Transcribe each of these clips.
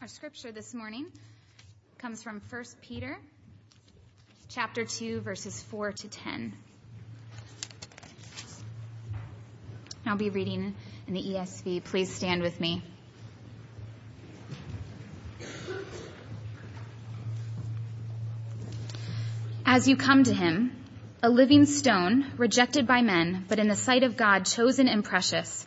Our scripture this morning comes from 1 Peter chapter 2 verses 4 to 10. I'll be reading in the ESV. Please stand with me. As you come to him, a living stone, rejected by men, but in the sight of God chosen and precious,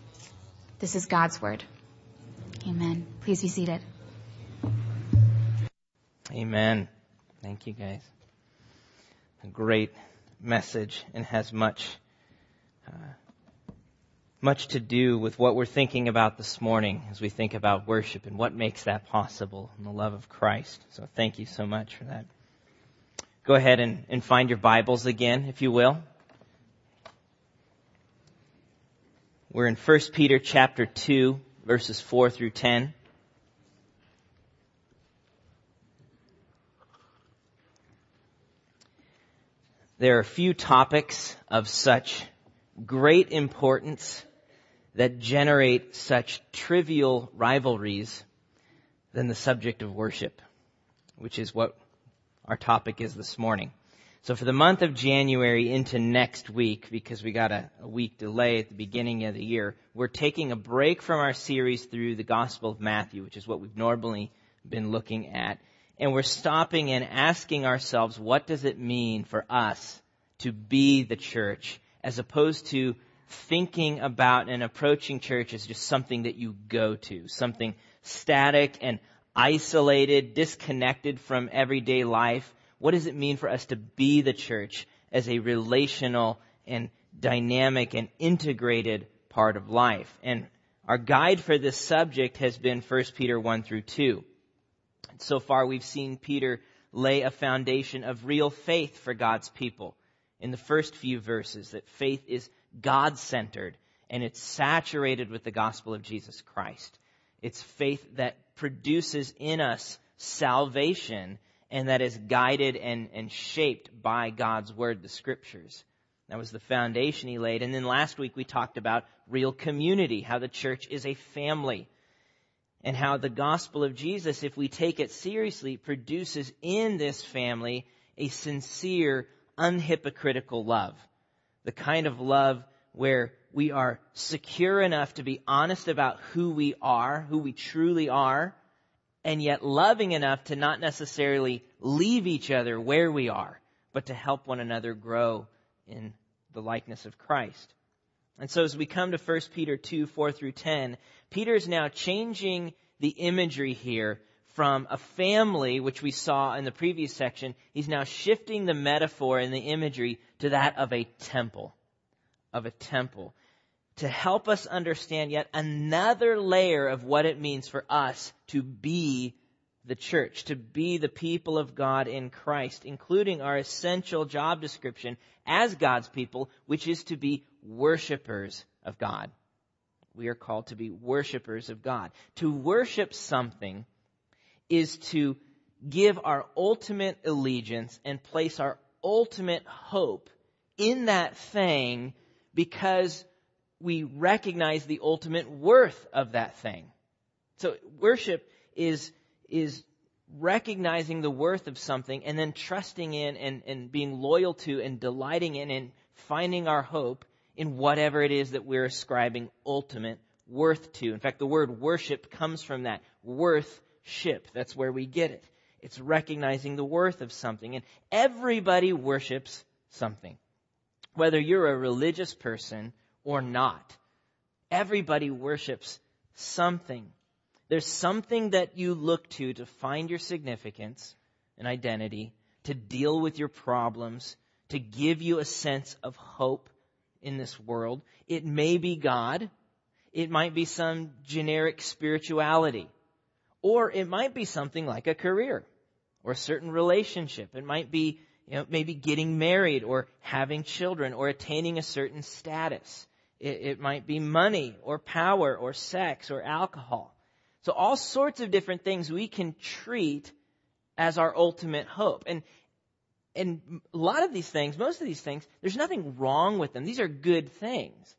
This is God's word. Amen. Please be seated. Amen. Thank you, guys. A great message and has much, uh, much to do with what we're thinking about this morning as we think about worship and what makes that possible and the love of Christ. So thank you so much for that. Go ahead and, and find your Bibles again, if you will. We're in 1 Peter chapter 2, verses 4 through 10. There are few topics of such great importance that generate such trivial rivalries than the subject of worship, which is what our topic is this morning. So for the month of January into next week, because we got a, a, week delay at the beginning of the year, we're taking a break from our series through the Gospel of Matthew, which is what we've normally been looking at. And we're stopping and asking ourselves, what does it mean for us to be the church, as opposed to thinking about and approaching church as just something that you go to, something static and isolated, disconnected from everyday life what does it mean for us to be the church as a relational and dynamic and integrated part of life? And our guide for this subject has been 1 Peter 1 through 2. So far we've seen Peter lay a foundation of real faith for God's people in the first few verses, that faith is God-centered and it's saturated with the gospel of Jesus Christ. It's faith that produces in us salvation and that is guided and, and shaped by God's Word, the Scriptures. That was the foundation he laid. And then last week we talked about real community, how the church is a family, and how the gospel of Jesus, if we take it seriously, produces in this family a sincere, unhypocritical love. The kind of love where we are secure enough to be honest about who we are, who we truly are, and yet loving enough to not necessarily leave each other where we are, but to help one another grow in the likeness of Christ. And so as we come to 1 Peter 2, 4 through 10, Peter is now changing the imagery here from a family, which we saw in the previous section. He's now shifting the metaphor and the imagery to that of a temple. Of a temple to help us understand yet another layer of what it means for us to be the church, to be the people of God in Christ, including our essential job description as God's people, which is to be worshipers of God. We are called to be worshipers of God. To worship something is to give our ultimate allegiance and place our ultimate hope in that thing because we recognize the ultimate worth of that thing. So worship is, is recognizing the worth of something and then trusting in and, and being loyal to and delighting in and finding our hope in whatever it is that we're ascribing ultimate worth to. In fact, the word worship comes from that. Worth ship. That's where we get it. It's recognizing the worth of something. And everybody worships something. Whether you're a religious person or not, everybody worships something. There's something that you look to to find your significance and identity, to deal with your problems, to give you a sense of hope in this world. It may be God. It might be some generic spirituality. Or it might be something like a career or a certain relationship. It might be, you know, maybe getting married or having children or attaining a certain status. It, it might be money or power or sex or alcohol. So all sorts of different things we can treat as our ultimate hope. And, and a lot of these things, most of these things, there's nothing wrong with them. These are good things.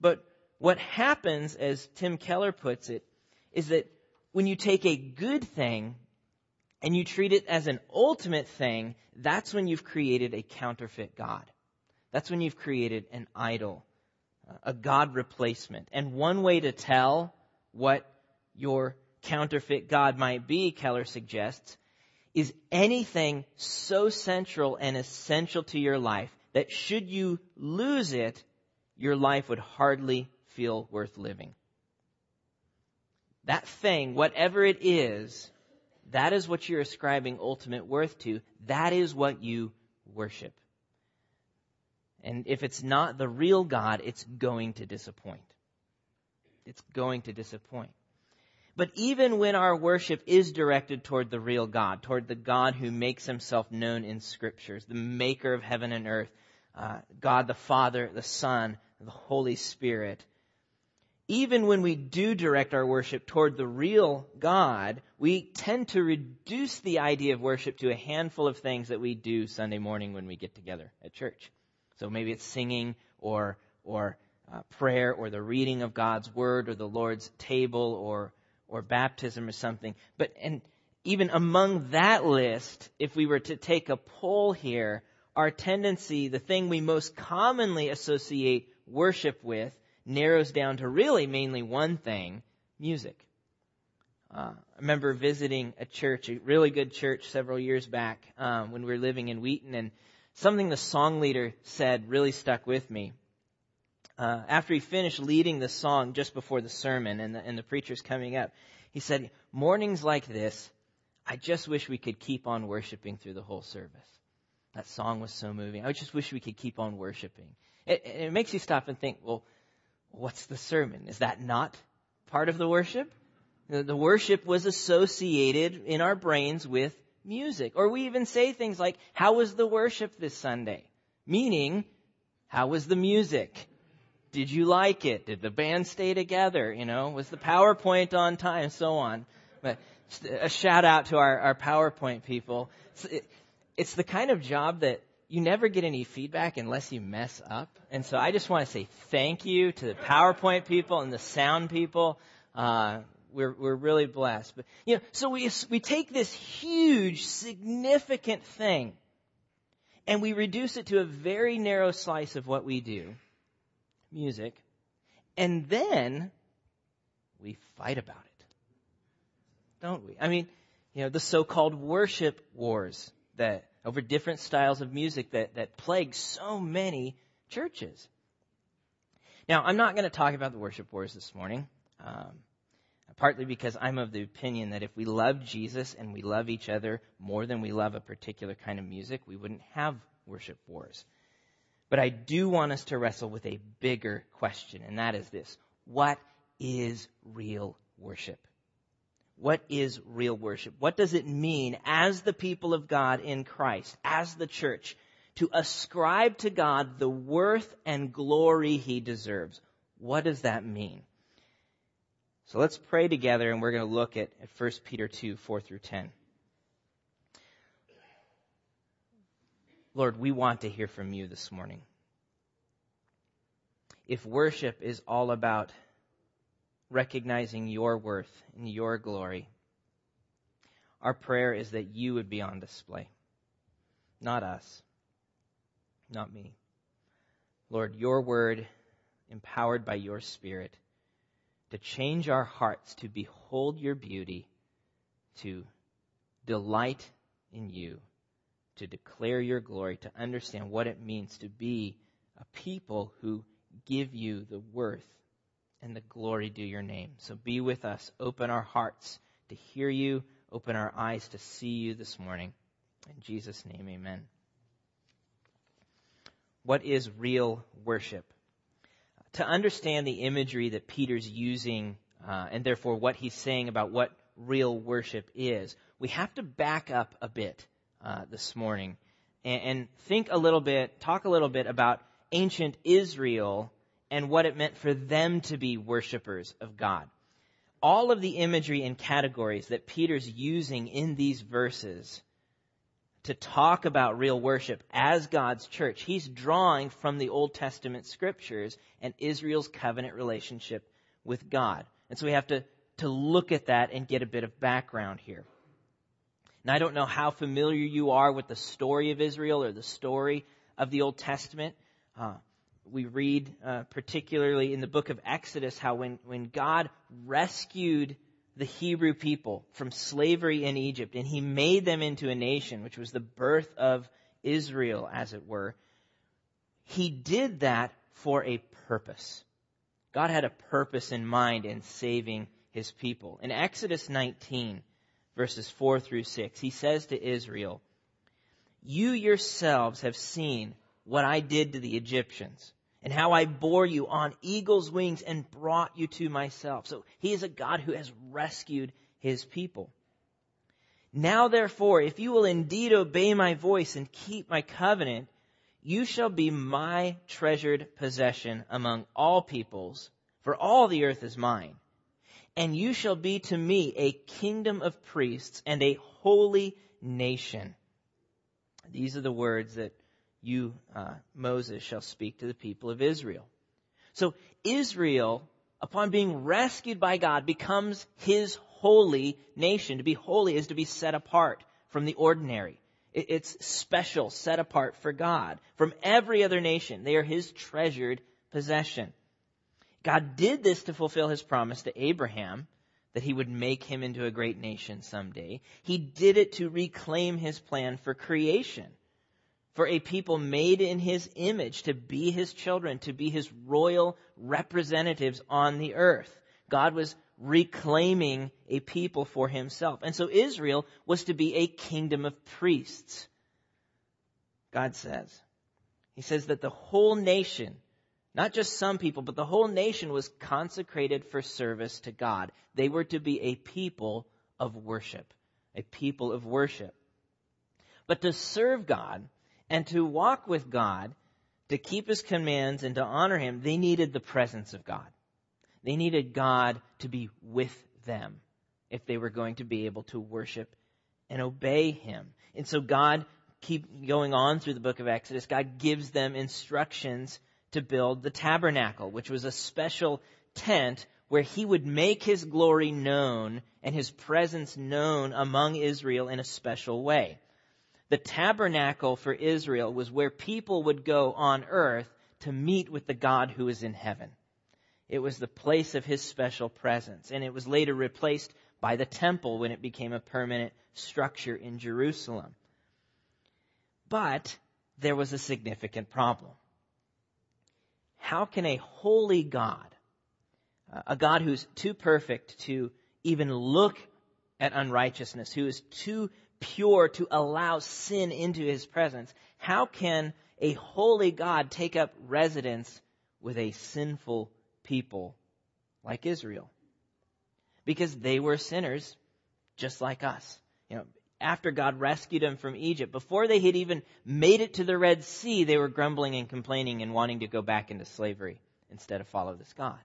But what happens, as Tim Keller puts it, is that when you take a good thing and you treat it as an ultimate thing, that's when you've created a counterfeit God. That's when you've created an idol, a God replacement. And one way to tell what your counterfeit God might be, Keller suggests, is anything so central and essential to your life that should you lose it, your life would hardly feel worth living. That thing, whatever it is, that is what you're ascribing ultimate worth to. That is what you worship. And if it's not the real God, it's going to disappoint. It's going to disappoint. But even when our worship is directed toward the real God, toward the God who makes himself known in scriptures, the maker of heaven and earth, uh, God the Father, the Son, the Holy Spirit, even when we do direct our worship toward the real God, we tend to reduce the idea of worship to a handful of things that we do Sunday morning when we get together at church. So maybe it's singing or, or uh, prayer or the reading of God's Word or the Lord's table or, or baptism or something. But, and even among that list, if we were to take a poll here, our tendency, the thing we most commonly associate worship with, narrows down to really mainly one thing music. Uh, I remember visiting a church, a really good church several years back um, when we were living in Wheaton, and something the song leader said really stuck with me. Uh, after he finished leading the song just before the sermon and the, and the preacher's coming up, he said, Mornings like this, I just wish we could keep on worshiping through the whole service. That song was so moving. I just wish we could keep on worshiping. It, it makes you stop and think, well, what's the sermon? Is that not part of the worship? The worship was associated in our brains with music. Or we even say things like, how was the worship this Sunday? Meaning, how was the music? Did you like it? Did the band stay together? You know, was the PowerPoint on time? So on. But a shout out to our, our PowerPoint people. It's, it, it's the kind of job that you never get any feedback unless you mess up. And so I just want to say thank you to the PowerPoint people and the sound people. Uh, we're, we're really blessed. But, you know, so we, we take this huge, significant thing and we reduce it to a very narrow slice of what we do. Music. And then we fight about it. Don't we? I mean, you know, the so-called worship wars that over different styles of music that, that plague so many churches. Now, I'm not going to talk about the worship wars this morning, um, partly because I'm of the opinion that if we love Jesus and we love each other more than we love a particular kind of music, we wouldn't have worship wars. But I do want us to wrestle with a bigger question, and that is this. What is real worship? What is real worship? What does it mean as the people of God in Christ, as the church, to ascribe to God the worth and glory he deserves? What does that mean? So let's pray together and we're going to look at, at 1 Peter 2, 4 through 10. Lord, we want to hear from you this morning. If worship is all about recognizing your worth and your glory. Our prayer is that you would be on display, not us, not me. Lord, your word, empowered by your spirit, to change our hearts to behold your beauty, to delight in you, to declare your glory, to understand what it means to be a people who give you the worth and the glory due your name. So be with us. Open our hearts to hear you. Open our eyes to see you this morning. In Jesus' name, amen. What is real worship? To understand the imagery that Peter's using, uh, and therefore what he's saying about what real worship is, we have to back up a bit uh, this morning and, and think a little bit, talk a little bit about ancient Israel and what it meant for them to be worshipers of God. All of the imagery and categories that Peter's using in these verses to talk about real worship as God's church, he's drawing from the Old Testament scriptures and Israel's covenant relationship with God. And so we have to, to look at that and get a bit of background here. Now I don't know how familiar you are with the story of Israel or the story of the Old Testament. Uh, we read uh, particularly in the book of Exodus how when, when God rescued the Hebrew people from slavery in Egypt and he made them into a nation, which was the birth of Israel, as it were, he did that for a purpose. God had a purpose in mind in saving his people. In Exodus 19, verses 4 through 6, he says to Israel, You yourselves have seen what I did to the Egyptians and how I bore you on eagle's wings and brought you to myself. So he is a God who has rescued his people. Now therefore, if you will indeed obey my voice and keep my covenant, you shall be my treasured possession among all peoples, for all the earth is mine. And you shall be to me a kingdom of priests and a holy nation. These are the words that you, uh, Moses, shall speak to the people of Israel. So Israel, upon being rescued by God, becomes his holy nation. To be holy is to be set apart from the ordinary. It's special, set apart for God. From every other nation, they are his treasured possession. God did this to fulfill his promise to Abraham that he would make him into a great nation someday. He did it to reclaim his plan for creation for a people made in his image to be his children, to be his royal representatives on the earth. God was reclaiming a people for himself. And so Israel was to be a kingdom of priests. God says. He says that the whole nation, not just some people, but the whole nation was consecrated for service to God. They were to be a people of worship. A people of worship. But to serve God, and to walk with God, to keep His commands and to honor Him, they needed the presence of God. They needed God to be with them if they were going to be able to worship and obey Him. And so God, keep going on through the book of Exodus, God gives them instructions to build the tabernacle, which was a special tent where he would make his glory known and his presence known among Israel in a special way. The tabernacle for Israel was where people would go on earth to meet with the God who is in heaven. It was the place of his special presence, and it was later replaced by the temple when it became a permanent structure in Jerusalem. But there was a significant problem. How can a holy God, a God who's too perfect to even look at unrighteousness, who is too pure to allow sin into his presence, how can a holy God take up residence with a sinful people like Israel? Because they were sinners just like us. You know, after God rescued them from Egypt, before they had even made it to the Red Sea, they were grumbling and complaining and wanting to go back into slavery instead of follow this God.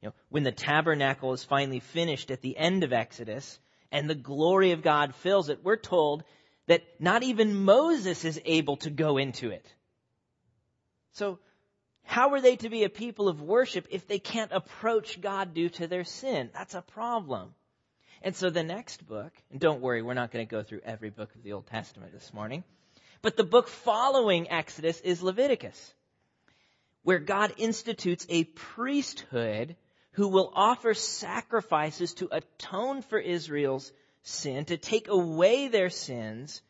You know, when the tabernacle is finally finished at the end of Exodus, and the glory of God fills it, we're told that not even Moses is able to go into it. So, how are they to be a people of worship if they can't approach God due to their sin? That's a problem. And so the next book, and don't worry, we're not going to go through every book of the Old Testament this morning, but the book following Exodus is Leviticus, where God institutes a priesthood who will offer sacrifices to atone for Israel's sin, to take away their sins,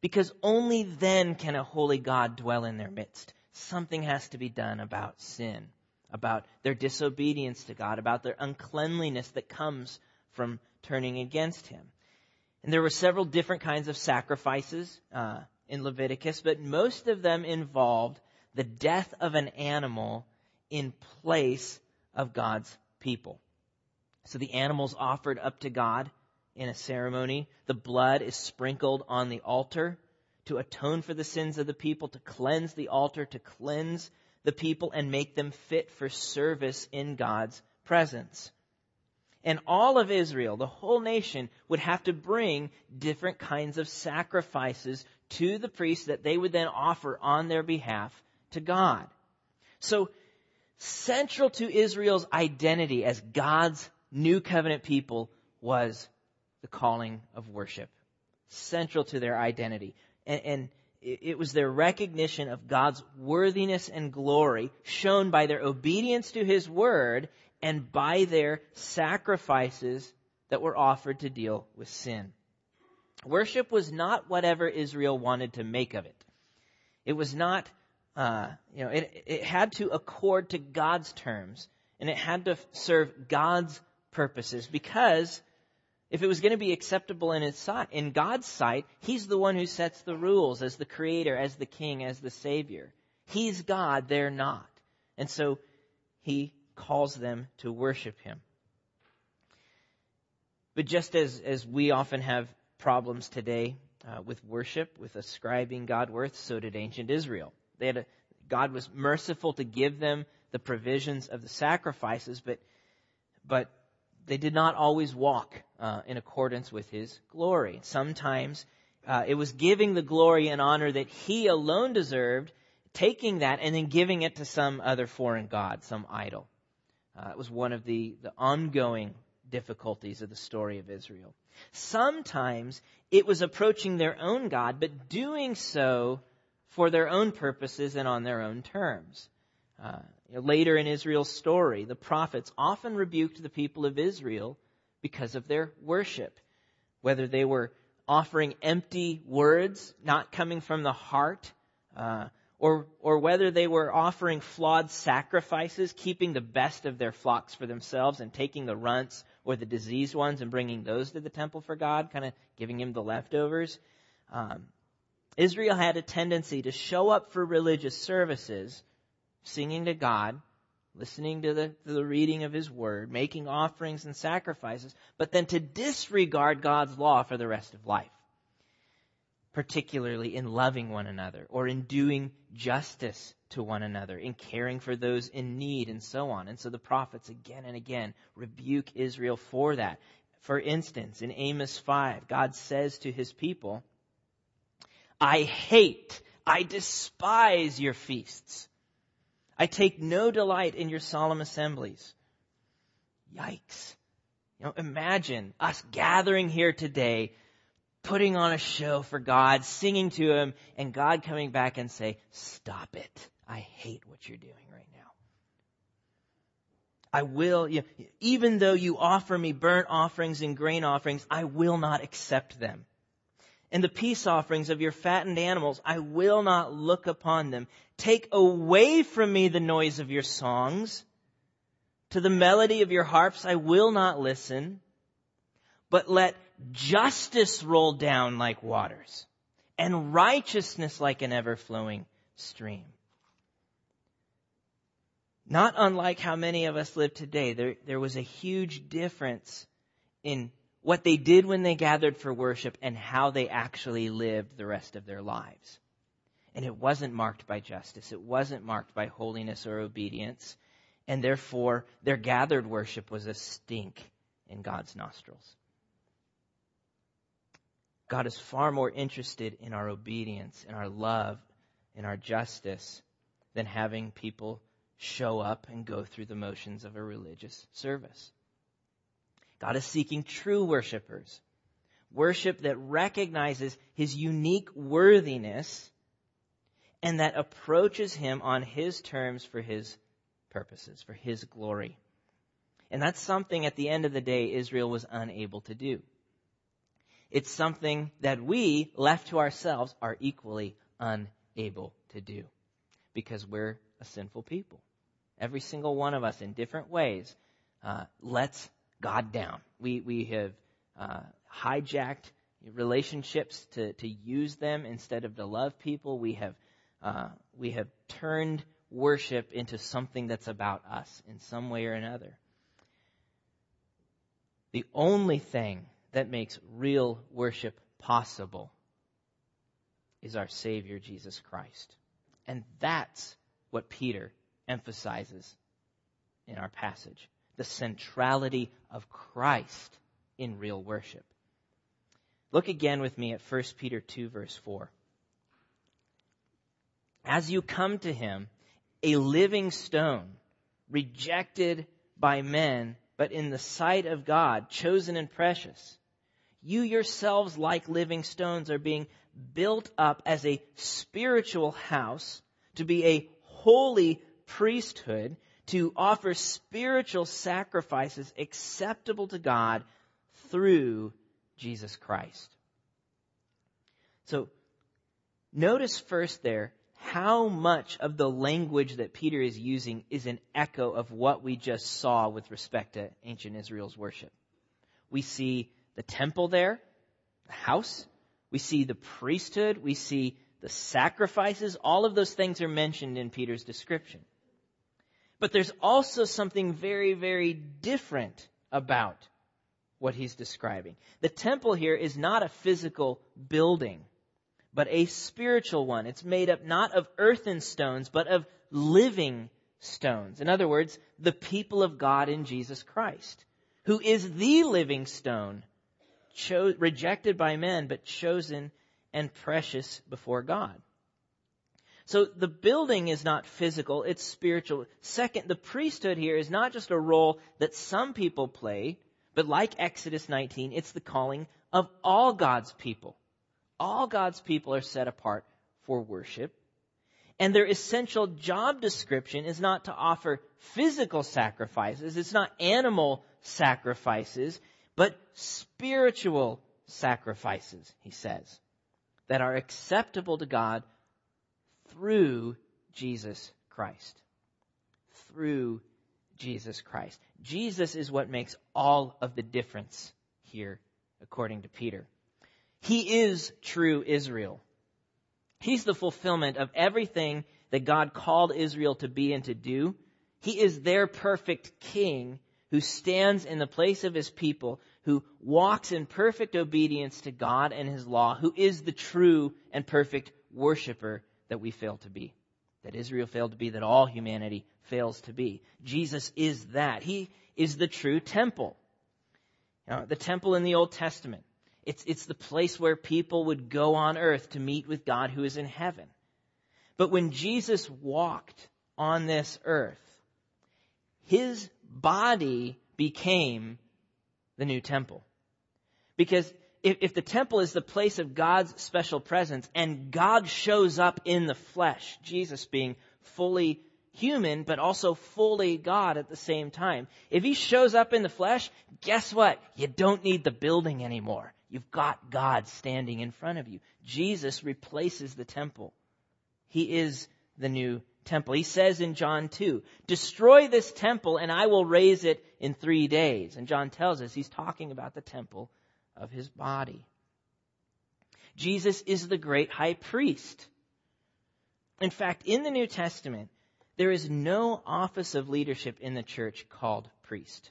because only then can a holy God dwell in their midst. Something has to be done about sin, about their disobedience to God, about their uncleanliness that comes from turning against Him. And there were several different kinds of sacrifices uh, in Leviticus, but most of them involved the death of an animal in place of God's people. So the animal's offered up to God in a ceremony. The blood is sprinkled on the altar to atone for the sins of the people, to cleanse the altar, to cleanse the people and make them fit for service in God's presence. And all of Israel, the whole nation, would have to bring different kinds of sacrifices to the priests that they would then offer on their behalf to God. So, central to Israel's identity as God's new covenant people was the calling of worship. Central to their identity. And, and it was their recognition of God's worthiness and glory shown by their obedience to His word and by their sacrifices that were offered to deal with sin. Worship was not whatever Israel wanted to make of it. It was not, uh, you know, it, it had to accord to God's terms and it had to serve God's purposes because if it was going to be acceptable in, his sight, in God's sight, He's the one who sets the rules as the creator, as the king, as the savior. He's God, they're not. And so He calls them to worship him. But just as, as we often have problems today uh, with worship, with ascribing God worth, so did ancient Israel. They had a, God was merciful to give them the provisions of the sacrifices, but, but they did not always walk uh, in accordance with His glory. Sometimes uh, it was giving the glory and honor that He alone deserved, taking that and then giving it to some other foreign god, some idol. Uh, it was one of the, the ongoing difficulties of the story of Israel. Sometimes it was approaching their own God, but doing so for their own purposes and on their own terms. Uh, later in Israel's story, the prophets often rebuked the people of Israel because of their worship, whether they were offering empty words, not coming from the heart, uh, or, or whether they were offering flawed sacrifices, keeping the best of their flocks for themselves and taking the runts or the diseased ones and bringing those to the temple for God, kind of giving him the leftovers. Um, Israel had a tendency to show up for religious services, singing to God, listening to the, to the reading of His Word, making offerings and sacrifices, but then to disregard God's law for the rest of life particularly in loving one another or in doing justice to one another, in caring for those in need, and so on. And so the prophets again and again rebuke Israel for that. For instance, in Amos 5, God says to his people, I hate, I despise your feasts. I take no delight in your solemn assemblies. Yikes. You know, imagine us gathering here today putting on a show for God, singing to Him, and God coming back and say, stop it. I hate what you're doing right now. I will, even though you offer me burnt offerings and grain offerings, I will not accept them. And the peace offerings of your fattened animals, I will not look upon them. Take away from me the noise of your songs. To the melody of your harps, I will not listen but let justice roll down like waters and righteousness like an ever flowing stream. Not unlike how many of us live today, there, there was a huge difference in what they did when they gathered for worship and how they actually lived the rest of their lives. And it wasn't marked by justice. It wasn't marked by holiness or obedience. And therefore, their gathered worship was a stink in God's nostrils. God is far more interested in our obedience, in our love, in our justice than having people show up and go through the motions of a religious service. God is seeking true worshipers. Worship that recognizes his unique worthiness and that approaches him on his terms for his purposes, for his glory. And that's something at the end of the day Israel was unable to do. It's something that we, left to ourselves, are equally unable to do because we're a sinful people. Every single one of us, in different ways, uh, lets God down. We, we have uh, hijacked relationships to, to use them instead of to love people. We have, uh, we have turned worship into something that's about us in some way or another. The only thing that makes real worship possible is our Savior, Jesus Christ. And that's what Peter emphasizes in our passage the centrality of Christ in real worship. Look again with me at 1 Peter 2, verse 4. As you come to him, a living stone, rejected by men, but in the sight of God, chosen and precious. You yourselves, like living stones, are being built up as a spiritual house to be a holy priesthood, to offer spiritual sacrifices acceptable to God through Jesus Christ. So, notice first there how much of the language that Peter is using is an echo of what we just saw with respect to ancient Israel's worship. We see the temple there, the house, we see the priesthood, we see the sacrifices, all of those things are mentioned in Peter's description. But there's also something very, very different about what he's describing. The temple here is not a physical building but a spiritual one. It's made up not of earthen stones, but of living stones. In other words, the people of God in Jesus Christ, who is the living stone, cho- rejected by men, but chosen and precious before God. So the building is not physical, it's spiritual. Second, the priesthood here is not just a role that some people play, but like Exodus 19, it's the calling of all God's people all God's people are set apart for worship. And their essential job description is not to offer physical sacrifices. It's not animal sacrifices, but spiritual sacrifices, he says, that are acceptable to God through Jesus Christ. Through Jesus Christ. Jesus is what makes all of the difference here, according to Peter. He is true Israel. He's the fulfillment of everything that God called Israel to be and to do. He is their perfect king who stands in the place of his people, who walks in perfect obedience to God and his law, who is the true and perfect worshiper that we fail to be. That Israel failed to be, that all humanity fails to be. Jesus is that. He is the true temple. The temple in the Old Testament it's, it's the place where people would go on earth to meet with God who is in heaven. But when Jesus walked on this earth, his body became the new temple. Because if, if, the temple is the place of God's special presence and God shows up in the flesh, Jesus being fully human, but also fully God at the same time. If he shows up in the flesh, guess what? You don't need the building anymore. You've got God standing in front of you. Jesus replaces the temple. He is the new temple. He says in John 2, destroy this temple and I will raise it in three days. And John tells us he's talking about the temple of his body. Jesus is the great high priest. In fact, in the New Testament, there is no office of leadership in the church called priest.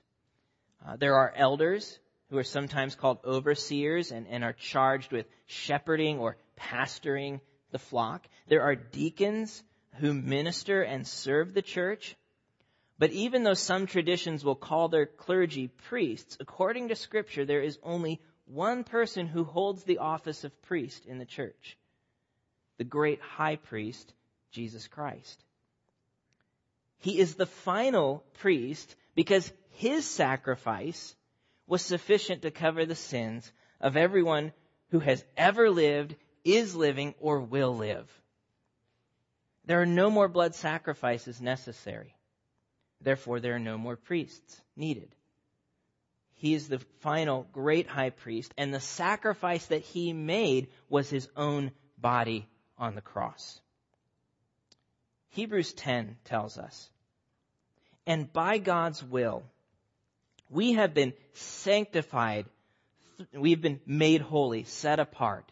Uh, there are elders who are sometimes called overseers and, and are charged with shepherding or pastoring the flock. There are deacons who minister and serve the church. But even though some traditions will call their clergy priests, according to scripture, there is only one person who holds the office of priest in the church. The great high priest, Jesus Christ. He is the final priest because his sacrifice was sufficient to cover the sins of everyone who has ever lived, is living, or will live. There are no more blood sacrifices necessary. Therefore, there are no more priests needed. He is the final great high priest, and the sacrifice that he made was his own body on the cross. Hebrews 10 tells us, and by God's will, we have been sanctified, we've been made holy, set apart.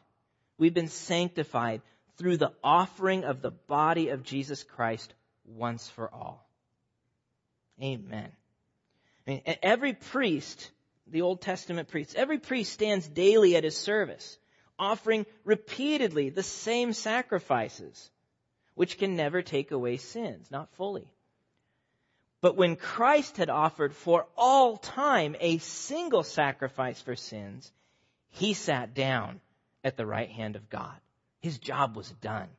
We've been sanctified through the offering of the body of Jesus Christ once for all. Amen. I mean, every priest, the Old Testament priests. every priest stands daily at his service, offering repeatedly the same sacrifices, which can never take away sins, not fully. But when Christ had offered for all time a single sacrifice for sins, he sat down at the right hand of God. His job was done.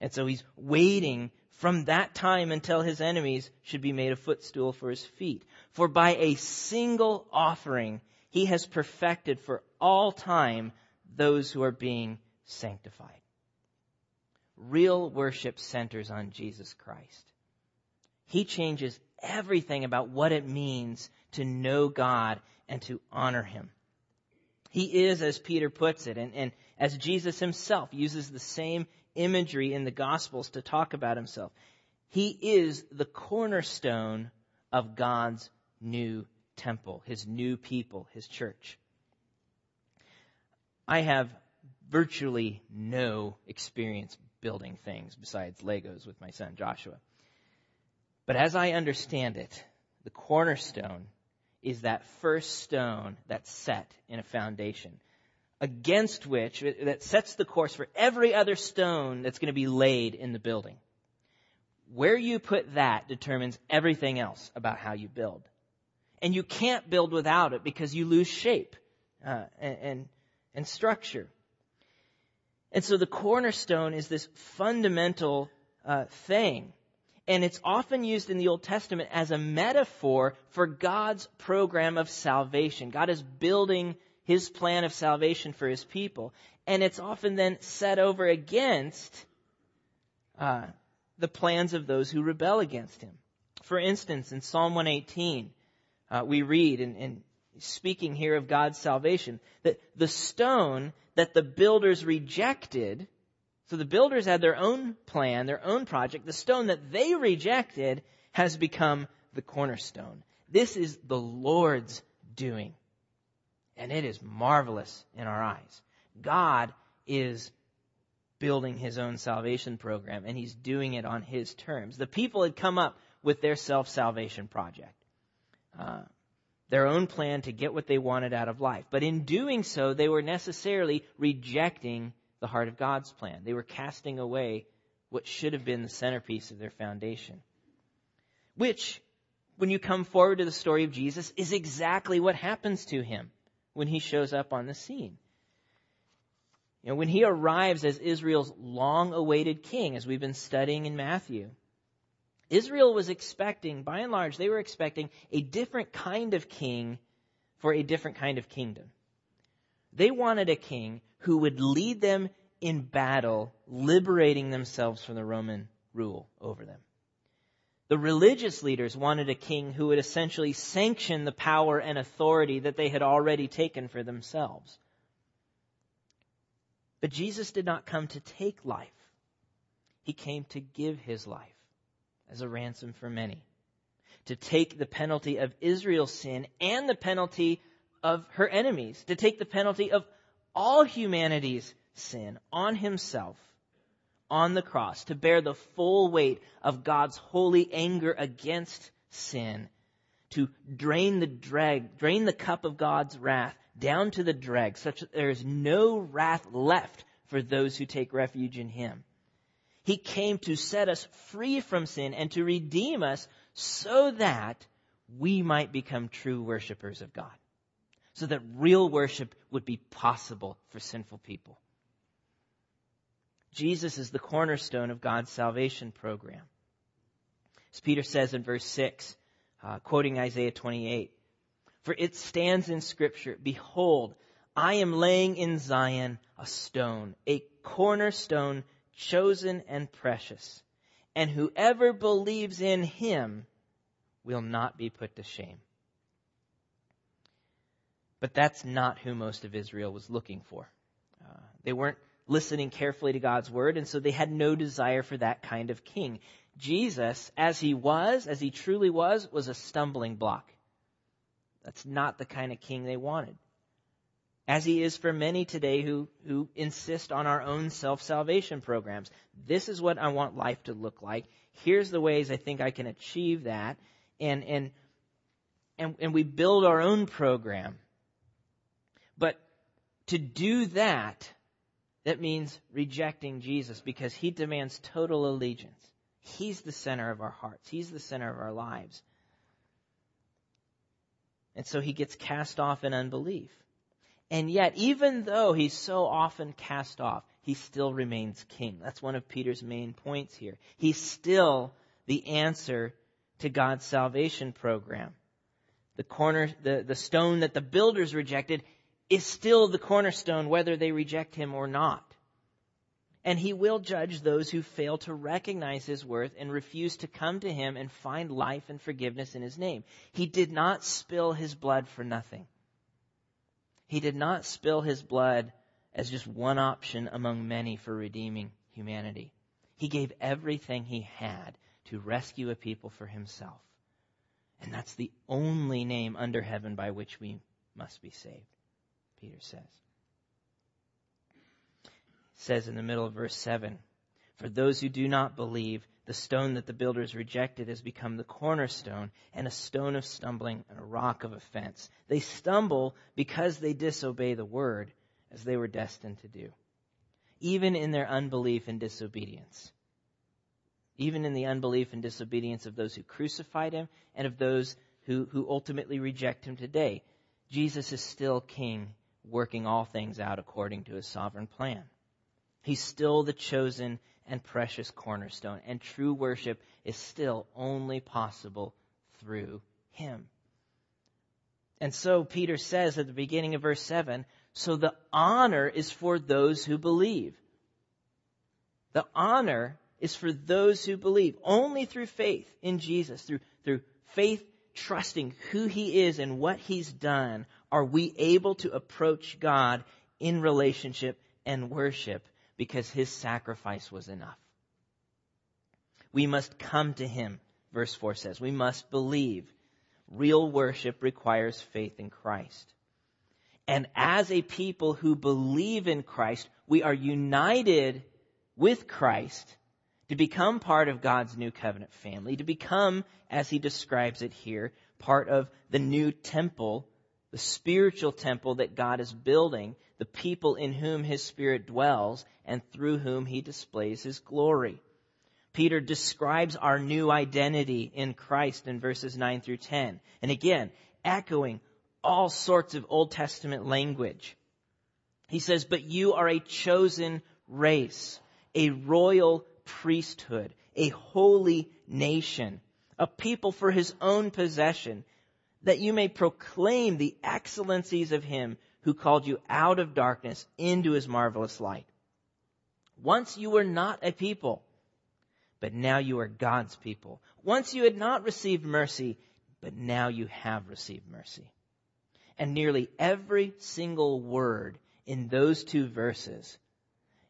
And so he's waiting from that time until his enemies should be made a footstool for his feet. For by a single offering, he has perfected for all time those who are being sanctified. Real worship centers on Jesus Christ. He changes everything about what it means to know God and to honor Him. He is, as Peter puts it, and, and as Jesus himself uses the same imagery in the Gospels to talk about himself. He is the cornerstone of God's new temple, his new people, his church. I have virtually no experience building things besides Legos with my son Joshua. But as I understand it, the cornerstone is that first stone that's set in a foundation against which, that sets the course for every other stone that's going to be laid in the building. Where you put that determines everything else about how you build. And you can't build without it because you lose shape uh, and, and, and structure. And so the cornerstone is this fundamental uh, thing. And it's often used in the Old Testament as a metaphor for God's program of salvation. God is building his plan of salvation for his people. And it's often then set over against uh, the plans of those who rebel against him. For instance, in Psalm 118, uh, we read, and, speaking here of God's salvation, that the stone that the builders rejected, so the builders had their own plan, their own project, the stone that they rejected has become the cornerstone. This is the Lord's doing and it is marvelous in our eyes. God is building his own salvation program, and he's doing it on his terms. The people had come up with their self-salvation project. Uh, their own plan to get what they wanted out of life. But in doing so, they were necessarily rejecting the heart of God's plan. They were casting away what should have been the centerpiece of their foundation. Which, when you come forward to the story of Jesus, is exactly what happens to him when he shows up on the scene. You know, when he arrives as Israel's long awaited king, as we've been studying in Matthew, Israel was expecting, by and large, they were expecting a different kind of king for a different kind of kingdom. They wanted a king who would lead them in battle, liberating themselves from the Roman rule over them. The religious leaders wanted a king who would essentially sanction the power and authority that they had already taken for themselves. But Jesus did not come to take life. He came to give his life as a ransom for many. To take the penalty of Israel's sin and the penalty of her enemies. To take the penalty of all humanity's sin on himself on the cross to bear the full weight of God's holy anger against sin, to drain the drag, drain the cup of God's wrath down to the dregs, such that there is no wrath left for those who take refuge in Him. He came to set us free from sin and to redeem us so that we might become true worshipers of God. So that real worship would be possible for sinful people. Jesus is the cornerstone of God's salvation program. As Peter says in verse 6, uh, quoting Isaiah 28, For it stands in Scripture, Behold, I am laying in Zion a stone, a cornerstone chosen and precious, and whoever believes in him will not be put to shame. But that's not who most of Israel was looking for. Uh, they weren't listening carefully to God's word, and so they had no desire for that kind of king. Jesus, as he was, as he truly was, was a stumbling block. That's not the kind of king they wanted. As he is for many today who, who insist on our own self-salvation programs. This is what I want life to look like. Here's the ways I think I can achieve that. And, and, and, and we build our own program. But to do that, that means rejecting Jesus because he demands total allegiance. He's the center of our hearts. He's the center of our lives. And so he gets cast off in unbelief. And yet, even though he's so often cast off, he still remains king. That's one of Peter's main points here. He's still the answer to God's salvation program. The corner, the, the stone that the builders rejected is still the cornerstone whether they reject him or not. And he will judge those who fail to recognize his worth and refuse to come to him and find life and forgiveness in his name. He did not spill his blood for nothing. He did not spill his blood as just one option among many for redeeming humanity. He gave everything he had to rescue a people for himself. And that's the only name under heaven by which we must be saved, Peter says. says in the middle of verse 7, For those who do not believe, the stone that the builders rejected has become the cornerstone and a stone of stumbling and a rock of offense. They stumble because they disobey the word as they were destined to do. Even in their unbelief and disobedience. Even in the unbelief and disobedience of those who crucified him and of those who, who ultimately reject him today. Jesus is still king, working all things out according to his sovereign plan. He's still the chosen and precious cornerstone. And true worship is still only possible through Him. And so Peter says at the beginning of verse 7, so the honor is for those who believe. The honor is for those who believe. Only through faith in Jesus, through, through faith trusting who He is and what He's done, are we able to approach God in relationship and worship because his sacrifice was enough. We must come to him, verse 4 says. We must believe. Real worship requires faith in Christ. And as a people who believe in Christ, we are united with Christ to become part of God's new covenant family, to become, as he describes it here, part of the new temple the spiritual temple that God is building, the people in whom His Spirit dwells and through whom He displays His glory. Peter describes our new identity in Christ in verses 9 through 10. And again, echoing all sorts of Old Testament language. He says, but you are a chosen race, a royal priesthood, a holy nation, a people for his own possession, that you may proclaim the excellencies of him who called you out of darkness into his marvelous light. Once you were not a people, but now you are God's people. Once you had not received mercy, but now you have received mercy. And nearly every single word in those two verses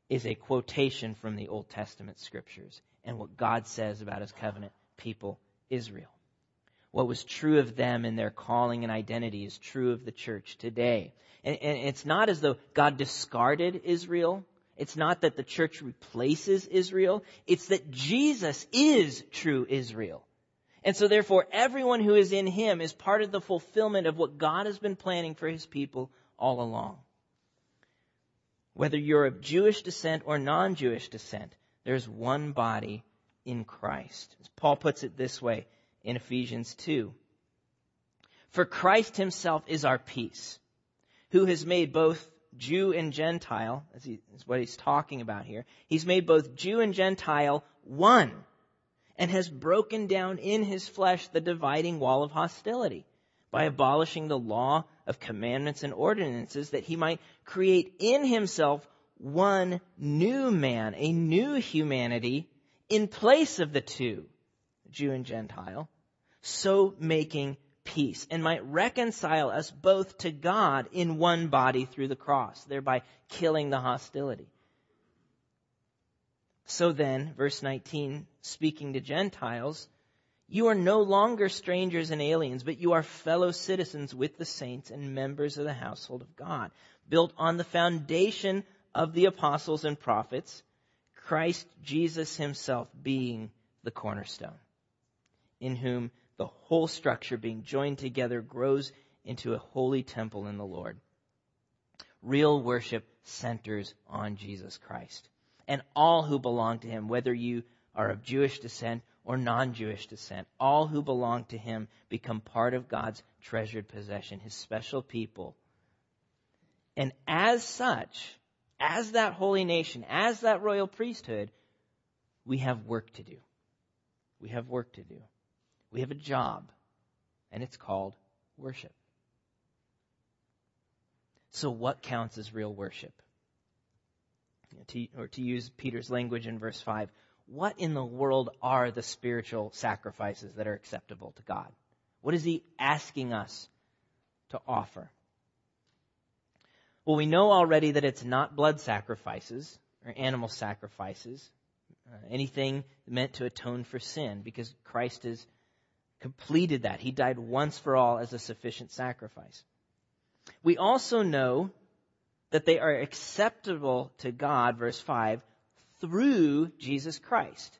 is a quotation from the Old Testament scriptures and what God says about his covenant people, Israel. What was true of them in their calling and identity is true of the church today. And, and it's not as though God discarded Israel. It's not that the church replaces Israel. It's that Jesus is true Israel. And so therefore everyone who is in him is part of the fulfillment of what God has been planning for his people all along. Whether you're of Jewish descent or non-Jewish descent, there's one body in Christ. As Paul puts it this way, in Ephesians 2. For Christ himself is our peace, who has made both Jew and Gentile, as is what he's talking about here. He's made both Jew and Gentile one, and has broken down in his flesh the dividing wall of hostility by abolishing the law of commandments and ordinances that he might create in himself one new man, a new humanity in place of the two, Jew and Gentile, so making peace and might reconcile us both to God in one body through the cross, thereby killing the hostility. So then, verse 19, speaking to Gentiles, you are no longer strangers and aliens, but you are fellow citizens with the saints and members of the household of God, built on the foundation of the apostles and prophets, Christ Jesus himself being the cornerstone, in whom the whole structure being joined together grows into a holy temple in the Lord. Real worship centers on Jesus Christ and all who belong to him, whether you are of Jewish descent or non-Jewish descent. All who belong to him become part of God's treasured possession, his special people. And as such, as that holy nation, as that royal priesthood, we have work to do. We have work to do. We have a job, and it's called worship. So what counts as real worship? to, or to use Peter's language in verse 5, what in the world are the spiritual sacrifices that are acceptable to God? What is he asking us to offer? Well, we know already that it's not blood sacrifices or animal sacrifices, uh, anything meant to atone for sin, because Christ has completed that. He died once for all as a sufficient sacrifice. We also know that they are acceptable to God, verse 5, through Jesus Christ.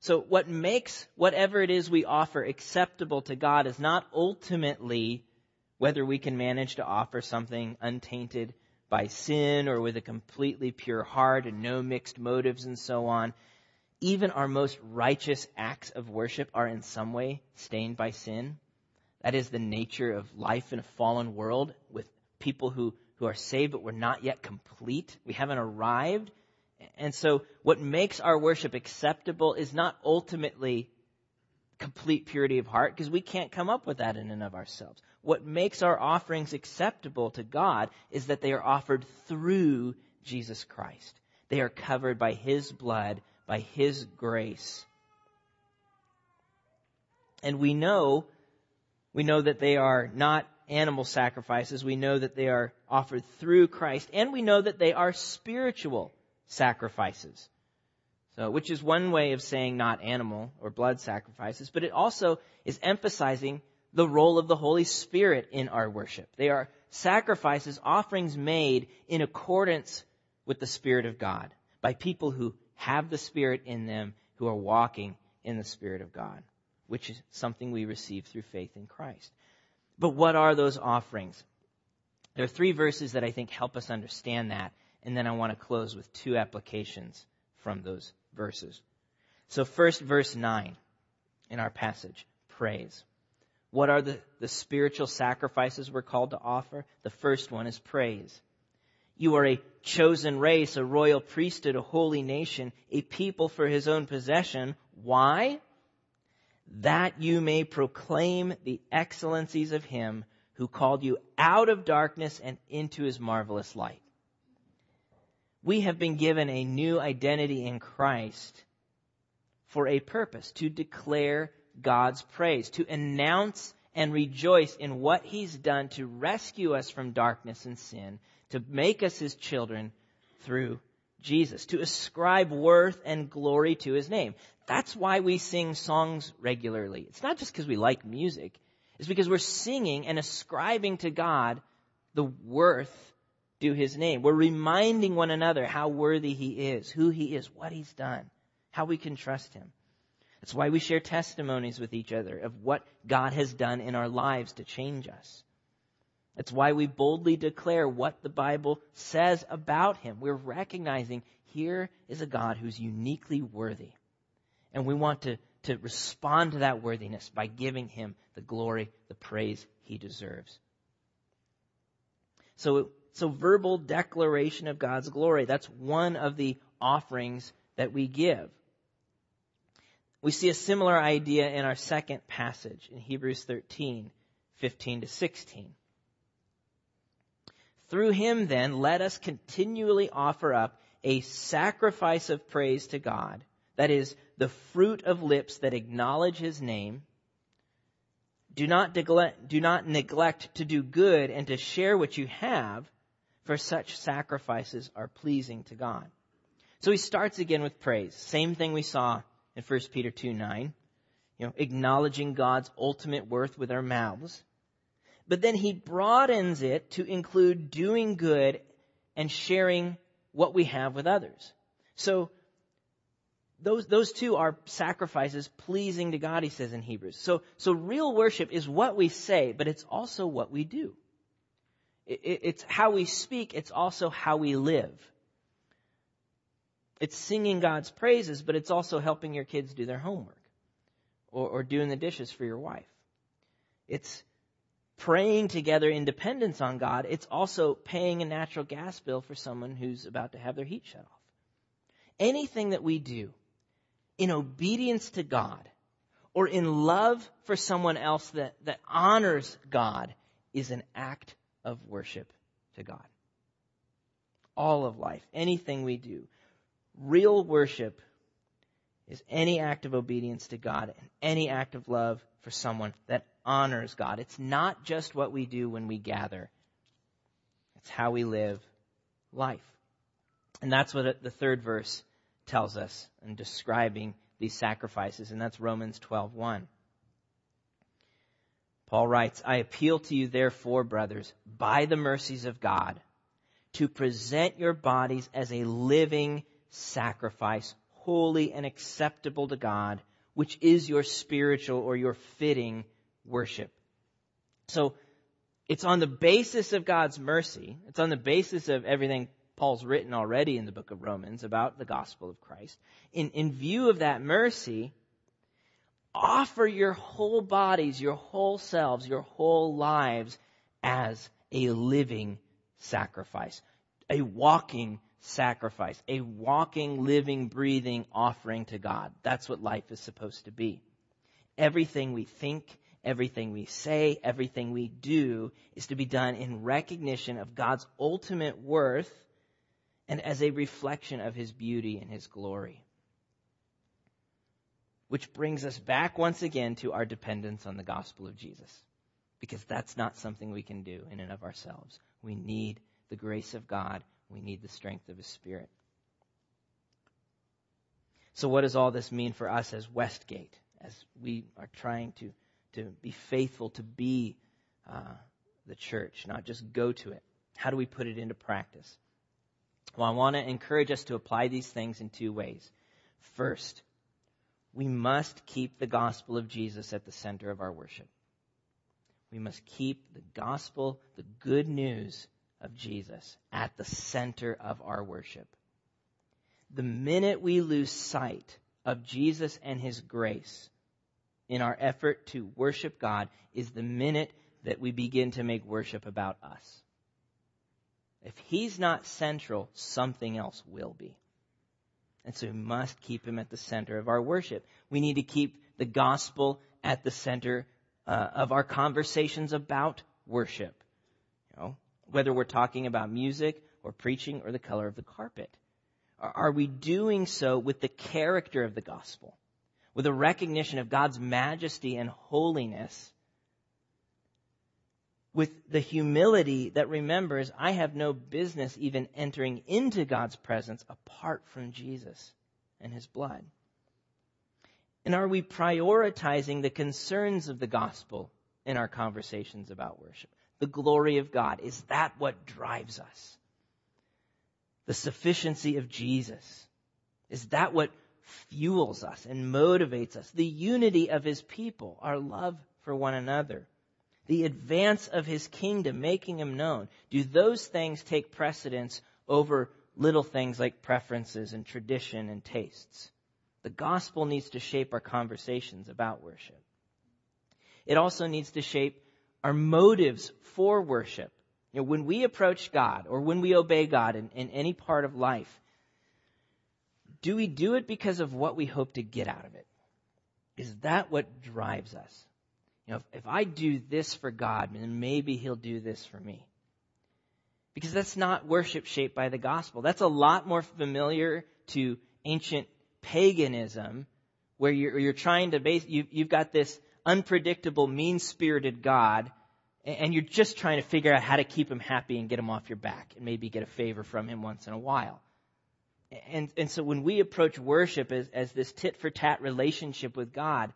So what makes whatever it is we offer acceptable to God is not ultimately whether we can manage to offer something untainted by sin or with a completely pure heart and no mixed motives and so on. Even our most righteous acts of worship are in some way stained by sin. That is the nature of life in a fallen world with people who who are saved, but we're not yet complete. We haven't arrived. And so what makes our worship acceptable is not ultimately complete purity of heart, because we can't come up with that in and of ourselves. What makes our offerings acceptable to God is that they are offered through Jesus Christ. They are covered by His blood, by His grace. And we know, we know that they are not animal sacrifices. We know that they are offered through Christ, and we know that they are spiritual sacrifices. So, which is one way of saying not animal or blood sacrifices, but it also is emphasizing the role of the Holy Spirit in our worship. They are sacrifices, offerings made in accordance with the Spirit of God by people who have the Spirit in them, who are walking in the Spirit of God, which is something we receive through faith in Christ. But what are those offerings? There are three verses that I think help us understand that, and then I want to close with two applications from those verses. So first, verse 9 in our passage, praise. What are the, the spiritual sacrifices we're called to offer? The first one is praise. You are a chosen race, a royal priesthood, a holy nation, a people for his own possession. Why? that you may proclaim the excellencies of him who called you out of darkness and into his marvelous light. We have been given a new identity in Christ for a purpose, to declare God's praise, to announce and rejoice in what he's done to rescue us from darkness and sin, to make us his children through Jesus, to ascribe worth and glory to his name. That's why we sing songs regularly. It's not just because we like music. It's because we're singing and ascribing to God the worth due his name. We're reminding one another how worthy he is, who he is, what he's done, how we can trust him. That's why we share testimonies with each other of what God has done in our lives to change us. That's why we boldly declare what the Bible says about him. We're recognizing here is a God who's uniquely worthy. And we want to, to respond to that worthiness by giving him the glory, the praise he deserves. So, so verbal declaration of God's glory, that's one of the offerings that we give. We see a similar idea in our second passage in Hebrews 13, 15 to 16. Through him then, let us continually offer up a sacrifice of praise to God. That is, the fruit of lips that acknowledge his name. Do not neglect, do not neglect to do good and to share what you have, for such sacrifices are pleasing to God. So he starts again with praise. Same thing we saw in 1 Peter 2 9. You know, acknowledging God's ultimate worth with our mouths. But then he broadens it to include doing good and sharing what we have with others. So those, those two are sacrifices pleasing to God, he says in Hebrews. So, so real worship is what we say, but it's also what we do. It, it, it's how we speak, it's also how we live. It's singing God's praises, but it's also helping your kids do their homework or, or doing the dishes for your wife. It's praying together in dependence on God. It's also paying a natural gas bill for someone who's about to have their heat shut off. Anything that we do in obedience to God or in love for someone else that, that honors God is an act of worship to God. All of life, anything we do. Real worship is any act of obedience to God and any act of love for someone that honors God. It's not just what we do when we gather. It's how we live life. And that's what the third verse tells us in describing these sacrifices, and that's Romans 12:1. Paul writes, I appeal to you therefore, brothers, by the mercies of God, to present your bodies as a living sacrifice, holy and acceptable to God, which is your spiritual or your fitting worship. So, it's on the basis of God's mercy. It's on the basis of everything Paul's written already in the book of Romans about the gospel of Christ. In, in view of that mercy, offer your whole bodies, your whole selves, your whole lives as a living sacrifice, a walking sacrifice, a walking, living, breathing offering to God. That's what life is supposed to be. Everything we think, everything we say, everything we do is to be done in recognition of God's ultimate worth and as a reflection of his beauty and his glory. Which brings us back once again to our dependence on the gospel of Jesus. Because that's not something we can do in and of ourselves. We need the grace of God. We need the strength of his spirit. So what does all this mean for us as Westgate, as we are trying to, to be faithful to be uh, the church, not just go to it? How do we put it into practice? Well, I want to encourage us to apply these things in two ways. First, we must keep the gospel of Jesus at the center of our worship. We must keep the gospel, the good news of Jesus at the center of our worship. The minute we lose sight of Jesus and His grace in our effort to worship God is the minute that we begin to make worship about us. If he's not central, something else will be. And so we must keep him at the center of our worship. We need to keep the gospel at the center uh, of our conversations about worship. You know, whether we're talking about music or preaching or the color of the carpet. Are we doing so with the character of the gospel? With a recognition of God's majesty and holiness with the humility that remembers I have no business even entering into God's presence apart from Jesus and his blood? And are we prioritizing the concerns of the gospel in our conversations about worship? The glory of God. Is that what drives us? The sufficiency of Jesus. Is that what fuels us and motivates us? The unity of his people, our love for one another the advance of his kingdom, making him known? Do those things take precedence over little things like preferences and tradition and tastes? The gospel needs to shape our conversations about worship. It also needs to shape our motives for worship. You know, when we approach God or when we obey God in, in any part of life, do we do it because of what we hope to get out of it? Is that what drives us? You know, if, if I do this for God, then maybe He'll do this for me. Because that's not worship shaped by the gospel. That's a lot more familiar to ancient paganism, where you're, you're trying to base, you, you've got this unpredictable, mean-spirited God, and you're just trying to figure out how to keep him happy and get him off your back and maybe get a favor from him once in a while. And, and so when we approach worship as, as this tit for tat relationship with God,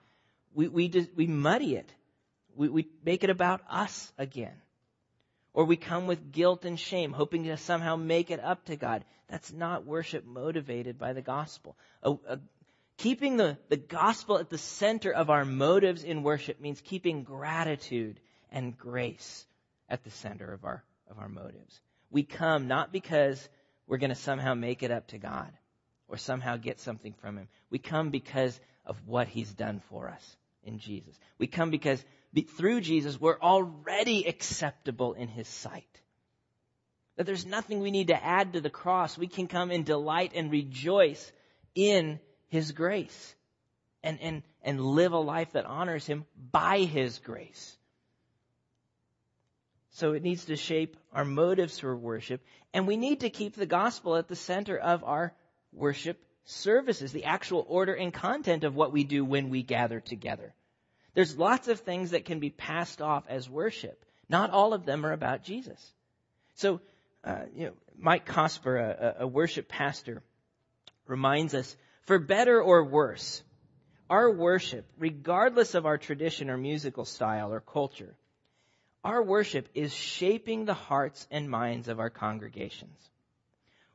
we, we, just, we muddy it. We, we make it about us again. Or we come with guilt and shame, hoping to somehow make it up to God. That's not worship motivated by the gospel. A, a, keeping the, the gospel at the center of our motives in worship means keeping gratitude and grace at the center of our, of our motives. We come not because we're going to somehow make it up to God or somehow get something from Him. We come because of what He's done for us in Jesus. We come because through Jesus we're already acceptable in His sight. That there's nothing we need to add to the cross. We can come in delight and rejoice in His grace and, and, and live a life that honors Him by His grace. So it needs to shape our motives for worship. And we need to keep the gospel at the center of our worship services, the actual order and content of what we do when we gather together. There's lots of things that can be passed off as worship. Not all of them are about Jesus. So, uh, you know, Mike Cosper, a, a worship pastor, reminds us, for better or worse, our worship, regardless of our tradition or musical style or culture, our worship is shaping the hearts and minds of our congregations.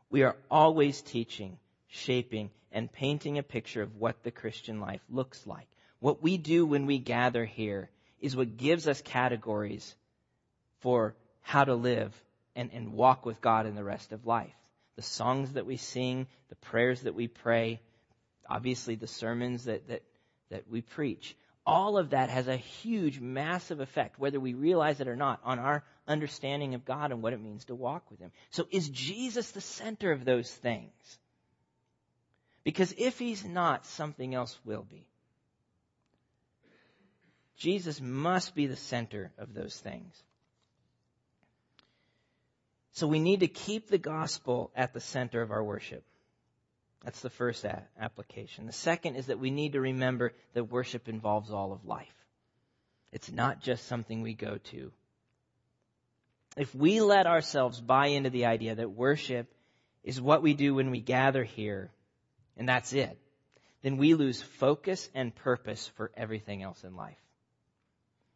We are always teaching, shaping, and painting a picture of what the Christian life looks like. What we do when we gather here is what gives us categories for how to live and, and walk with God in the rest of life. The songs that we sing, the prayers that we pray, obviously the sermons that, that, that we preach all of that has a huge, massive effect, whether we realize it or not, on our understanding of God and what it means to walk with Him. So is Jesus the center of those things? Because if He's not, something else will be. Jesus must be the center of those things. So we need to keep the gospel at the center of our worship. That's the first a- application. The second is that we need to remember that worship involves all of life. It's not just something we go to. If we let ourselves buy into the idea that worship is what we do when we gather here, and that's it, then we lose focus and purpose for everything else in life.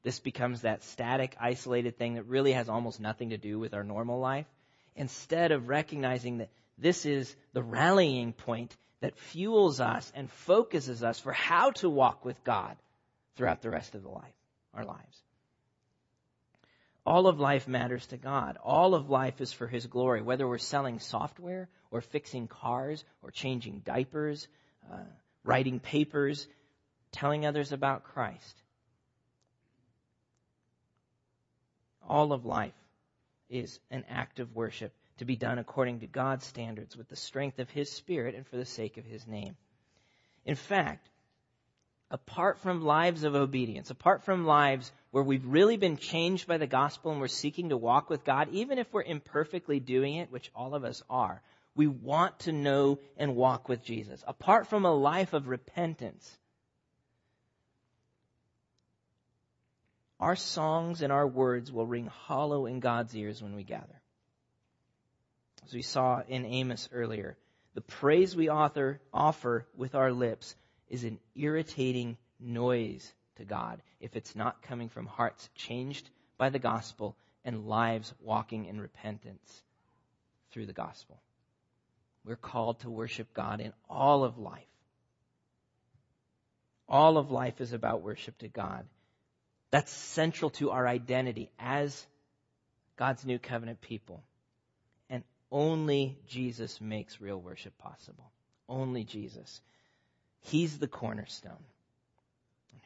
This becomes that static, isolated thing that really has almost nothing to do with our normal life, instead of recognizing that this is the rallying point that fuels us and focuses us for how to walk with God throughout the rest of the life, our lives. All of life matters to God. All of life is for His glory, whether we're selling software or fixing cars or changing diapers, uh, writing papers, telling others about Christ. All of life is an act of worship to be done according to God's standards with the strength of His Spirit and for the sake of His name. In fact, apart from lives of obedience, apart from lives where we've really been changed by the gospel and we're seeking to walk with God, even if we're imperfectly doing it, which all of us are, we want to know and walk with Jesus. Apart from a life of repentance, our songs and our words will ring hollow in God's ears when we gather as we saw in Amos earlier. The praise we author, offer with our lips is an irritating noise to God if it's not coming from hearts changed by the gospel and lives walking in repentance through the gospel. We're called to worship God in all of life. All of life is about worship to God. That's central to our identity as God's new covenant people. Only Jesus makes real worship possible. Only Jesus. He's the cornerstone.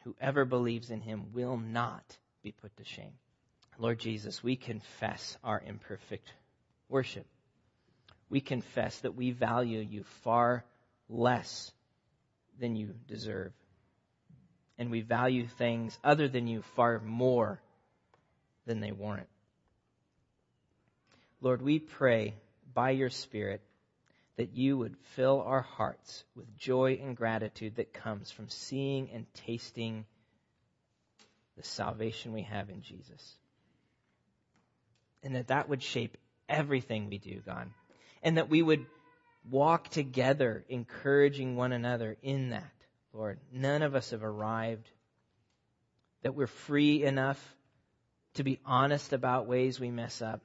Whoever believes in him will not be put to shame. Lord Jesus, we confess our imperfect worship. We confess that we value you far less than you deserve. And we value things other than you far more than they warrant. Lord, we pray by your Spirit that you would fill our hearts with joy and gratitude that comes from seeing and tasting the salvation we have in Jesus. And that that would shape everything we do, God. And that we would walk together, encouraging one another in that, Lord. None of us have arrived. That we're free enough to be honest about ways we mess up.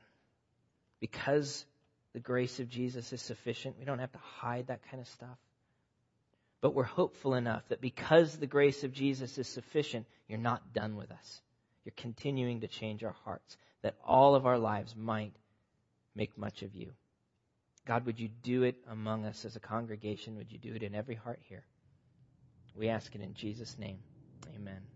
Because the grace of Jesus is sufficient, we don't have to hide that kind of stuff. But we're hopeful enough that because the grace of Jesus is sufficient, you're not done with us. You're continuing to change our hearts, that all of our lives might make much of you. God, would you do it among us as a congregation? Would you do it in every heart here? We ask it in Jesus' name. Amen.